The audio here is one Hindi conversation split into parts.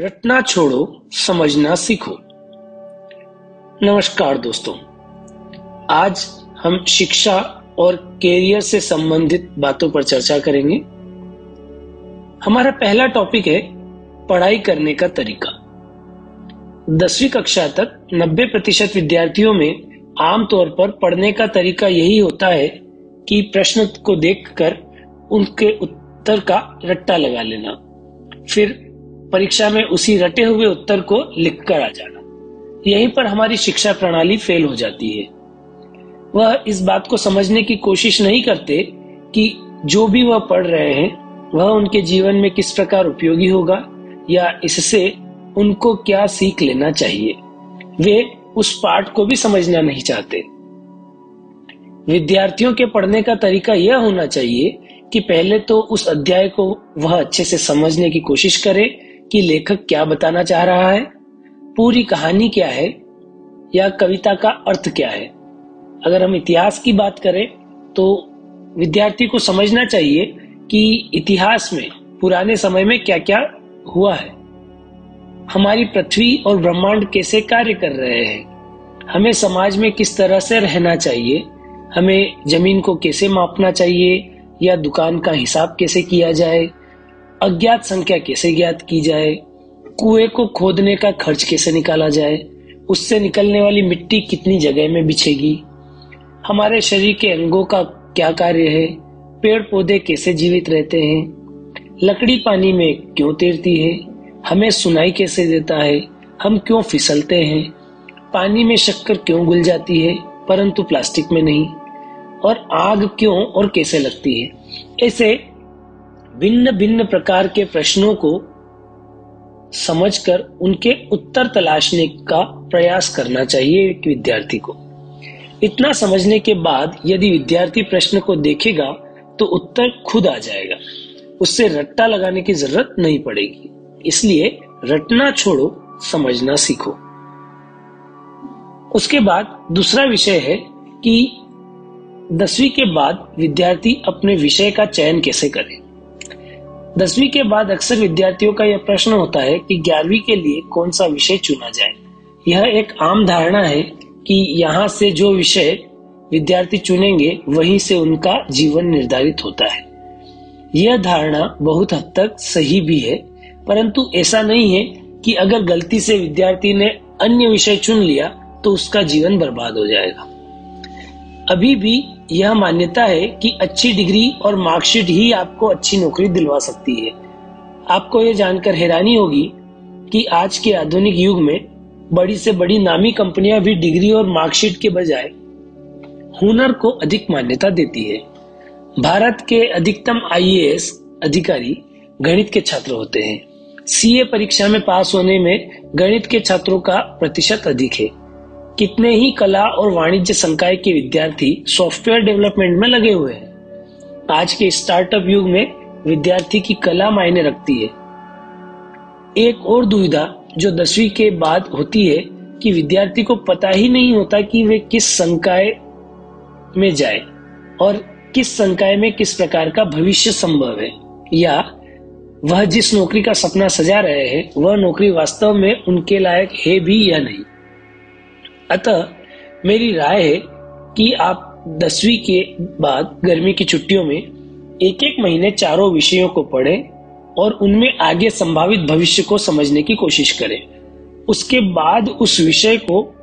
रटना छोड़ो, समझना सीखो। नमस्कार दोस्तों, आज हम शिक्षा और कैरियर से संबंधित बातों पर चर्चा करेंगे। हमारा पहला टॉपिक है पढ़ाई करने का तरीका। दसवीं कक्षा तक 90 प्रतिशत विद्यार्थियों में आमतौर पर पढ़ने का तरीका यही होता है कि प्रश्न को देखकर उनके उत्तर का रट्टा लगा लेना। फिर परीक्षा में उसी रटे हुए उत्तर को लिखकर आ जाना। यहीं पर हमारी शिक्षा प्रणाली फेल हो जाती है। वह इस बात को समझने की कोशिश नहीं करते कि जो भी वह पढ़ रहे हैं, वह उनके जीवन में किस प्रकार उपयोगी होगा, या इससे उनको क्या सीख लेना चाहिए। वे उस पाठ को भी समझना नहीं चाहते। विद्यार्थियों के पढ़ने का तरीका यह होना चाहिए कि पहले तो उस अध्याय को वह अच्छे से समझने की कोशिश करे कि लेखक क्या बताना चाह रहा है? पूरी कहानी क्या है? या कविता का अर्थ क्या है? अगर हम इतिहास की बात करें तो विद्यार्थी को समझना चाहिए कि इतिहास में, पुराने समय में क्या क्या हुआ है। हमारी पृथ्वी और ब्रह्मांड कैसे कार्य कर रहे हैं? हमें समाज में किस तरह से रहना चाहिए? हमें ज़मीन को कैसे मापना चाहिए? या दुकान का हिसाब कैसे किया जाए? अज्ञात संख्या कैसे ज्ञात की जाए? कुएँ को खोदने का खर्च कैसे निकाला जाए? उससे निकलने वाली मिट्टी कितनी जगह में बिछेगी? हमारे शरीर के अंगों का क्या कार्य है? पेड़ पौधे कैसे जीवित रहते हैं? लकड़ी पानी में क्यों तैरती है? हमें सुनाई कैसे देता है? हम क्यों फिसलते हैं? पानी में शक्कर क्यों घुल जाती है, परंतु प्लास्टिक में नहीं? और आग क्यों और कैसे लगती है? ऐसे भिन्न भिन्न प्रकार के प्रश्नों को समझकर उनके उत्तर तलाशने का प्रयास करना चाहिए एक विद्यार्थी को। इतना समझने के बाद यदि विद्यार्थी प्रश्न को देखेगा तो उत्तर खुद आ जाएगा। उससे रट्टा लगाने की ज़रूरत नहीं पड़ेगी। इसलिए रटना छोड़ो, समझना सीखो। उसके बाद दूसरा विषय है कि दसवीं के बाद विद्यार्थी अपने विषय का चयन कैसे करें। दसवीं के बाद अक्सर विद्यार्थियों का यह प्रश्न होता है कि ग्यारहवीं के लिए कौन सा विषय चुना जाए। यह एक आम धारणा है कि यहाँ से जो विषय विद्यार्थी चुनेंगे, वहीं से उनका जीवन निर्धारित होता है। यह धारणा बहुत हद तक सही भी है, परंतु ऐसा नहीं है कि अगर गलती से विद्यार्थी ने अन्य विषय चुन लिया तो उसका जीवन बर्बाद हो जाएगा। अभी भी यह मान्यता है कि अच्छी डिग्री और मार्कशीट ही आपको अच्छी नौकरी दिलवा सकती है। आपको यह जानकर हैरानी होगी कि आज के आधुनिक युग में बड़ी से बड़ी नामी कंपनियाँ भी डिग्री और मार्कशीट के बजाय हुनर को अधिक मान्यता देती है। भारत के अधिकतम आईएएस अधिकारी गणित के छात्र होते हैं। सीए परीक्षा में पास होने में गणित के छात्रों का प्रतिशत अधिक है। कितने ही कला और वाणिज्य संकाय के विद्यार्थी सॉफ्टवेयर डेवलपमेंट में लगे हुए हैं। आज के स्टार्टअप युग में विद्यार्थी की कला मायने रखती है। एक और दुविधा जो दसवीं के बाद होती है कि विद्यार्थी को पता ही नहीं होता कि वे किस संकाय में जाए और किस संकाय में किस प्रकार का भविष्य संभव है। या वह जिस नौकरी का सपना सजा रहे हैं, वह नौकरी वास्तव में उनके लायक है भी या नहीं। अतः मेरी राय है कि आप दसवीं के बाद गर्मी की छुट्टियों में एक एक महीने चारों विषयों को पढ़ें और उनमें आगे संभावित भविष्य को समझने की कोशिश करें। उसके बाद उस विषय को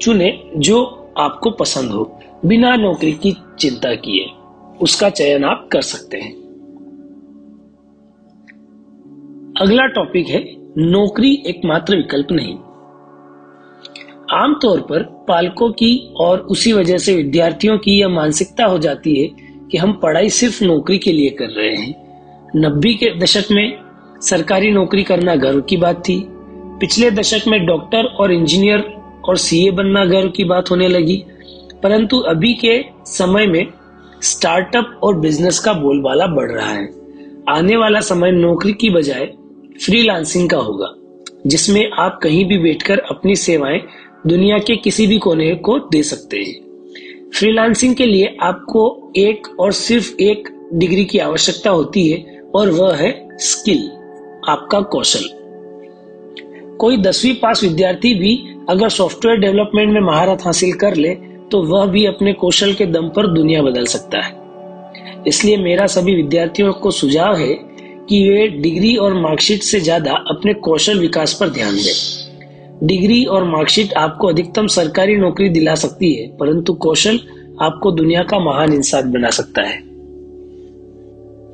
चुने जो आपको पसंद हो। बिना नौकरी की चिंता किए उसका चयन आप कर सकते हैं। अगला टॉपिक है, नौकरी एकमात्र विकल्प नहीं। आमतौर पर पालकों की और उसी वजह से विद्यार्थियों की यह मानसिकता हो जाती है कि हम पढ़ाई सिर्फ़ नौकरी के लिए कर रहे हैं। नब्बे के दशक में सरकारी नौकरी करना गर्व की बात थी। पिछले दशक में डॉक्टर और इंजीनियर और सीए बनना गर्व की बात होने लगी। परंतु अभी के समय में स्टार्टअप और बिज़नेस का बोलबाला बढ़ रहा है। आने वाला समय नौकरी की बजाय फ्रीलांसिंग का होगा, जिसमें आप कहीं भी बैठकर अपनी सेवाएँ दुनिया के किसी भी कोने को दे सकते हैं। फ्रीलांसिंग के लिए आपको एक और सिर्फ़ एक डिग्री की आवश्यकता होती है और वह है स्किल आपका कौशल। कोई दसवीं पास विद्यार्थी भी अगर सॉफ्टवेयर डेवलपमेंट में महारत हासिल कर ले तो वह भी अपने कौशल के दम पर दुनिया बदल सकता है। इसलिए मेरा सभी विद्यार्थियों को सुझाव है कि वे डिग्री और मार्कशीट से ज़्यादा अपने कौशल विकास पर ध्यान दें। डिग्री और मार्कशीट आपको अधिकतम सरकारी नौकरी दिला सकती है, परंतु कौशल आपको दुनिया का महान इंसान बना सकता है।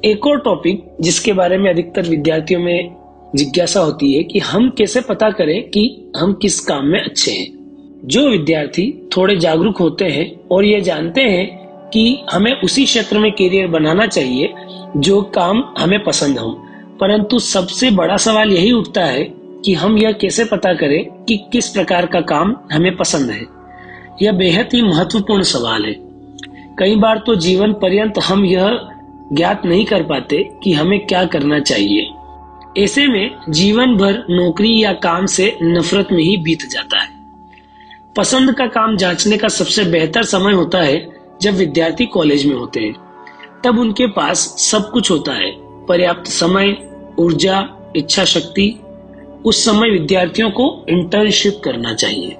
एक और टॉपिक जिसके बारे में अधिकतर विद्यार्थियों में जिज्ञासा होती है कि हम कैसे पता करें कि हम किस काम में अच्छे हैं। जो विद्यार्थी थोड़े जागरूक होते हैं और ये जानते हैं कि हमें उसी क्षेत्र में करियर बनाना चाहिए जो काम हमें पसंद हो, परंतु सबसे बड़ा सवाल यही उठता है कि हम यह कैसे पता करें कि किस प्रकार का काम हमें पसंद है। यह बेहद ही महत्वपूर्ण सवाल है। कई बार तो जीवन पर्यंत हम यह ज्ञात नहीं कर पाते कि हमें क्या करना चाहिए। ऐसे में जीवन भर नौकरी या काम से नफरत में ही बीत जाता है। पसंद का काम जांचने का सबसे बेहतर समय होता है जब विद्यार्थी कॉलेज में होते हैं। तब उनके पास सब कुछ होता है। पर्याप्त समय, ऊर्जा, इच्छा शक्ति उस समय विद्यार्थियों को इंटर्नशिप करना चाहिए।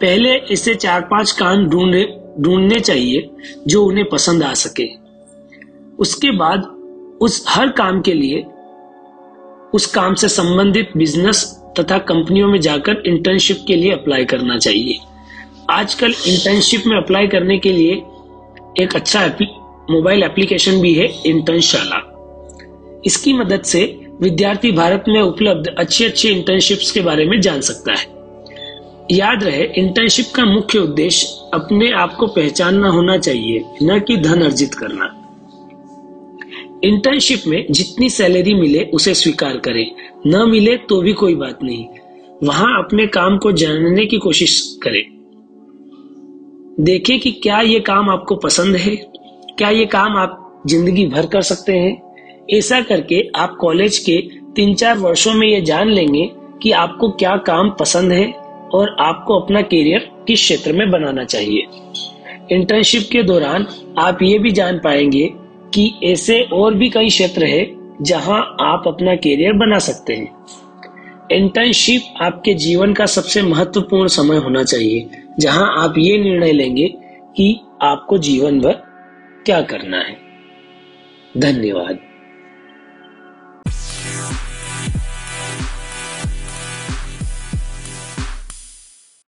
पहले इसे चार पाँच काम ढूँढने ढूँढने चाहिए जो उन्हें पसंद आ सके। उसके बाद उस हर काम के लिए उस काम से संबंधित बिज़नेस तथा कंपनियों में जाकर इंटर्नशिप के लिए अप्लाई करना चाहिए। आजकल इंटर्नशिप में अप्लाई करने के लिए एक अच्छा मोबाइल एप्लीकेशन भी है इंटर्नशाला इसकी मदद से विद्यार्थी भारत में उपलब्ध अच्छी अच्छी इंटर्नशिप्स के बारे में जान सकता है। याद रहे इंटर्नशिप का मुख्य उद्देश्य अपने आप को पहचानना होना चाहिए, न कि धन अर्जित करना। इंटर्नशिप में जितनी सैलरी मिले, उसे स्वीकार करें। न मिले तो भी कोई बात नहीं। वहाँ अपने काम को जानने की कोशिश करें। देखें कि क्या ये काम आपको पसंद है, क्या ये काम आप ज़िंदगी भर कर सकते हैं। ऐसा करके आप कॉलेज के तीन चार वर्षों में ये जान लेंगे कि आपको क्या काम पसंद है और आपको अपना करियर किस क्षेत्र में बनाना चाहिए। इंटर्नशिप के दौरान आप ये भी जान पाएँगे कि ऐसे और भी कई क्षेत्र है जहाँ आप अपना करियर बना सकते हैं। इंटर्नशिप आपके जीवन का सबसे महत्वपूर्ण समय होना चाहिए, जहाँ आप ये निर्णय लेंगे कि आपको जीवन भर क्या करना है। धन्यवाद।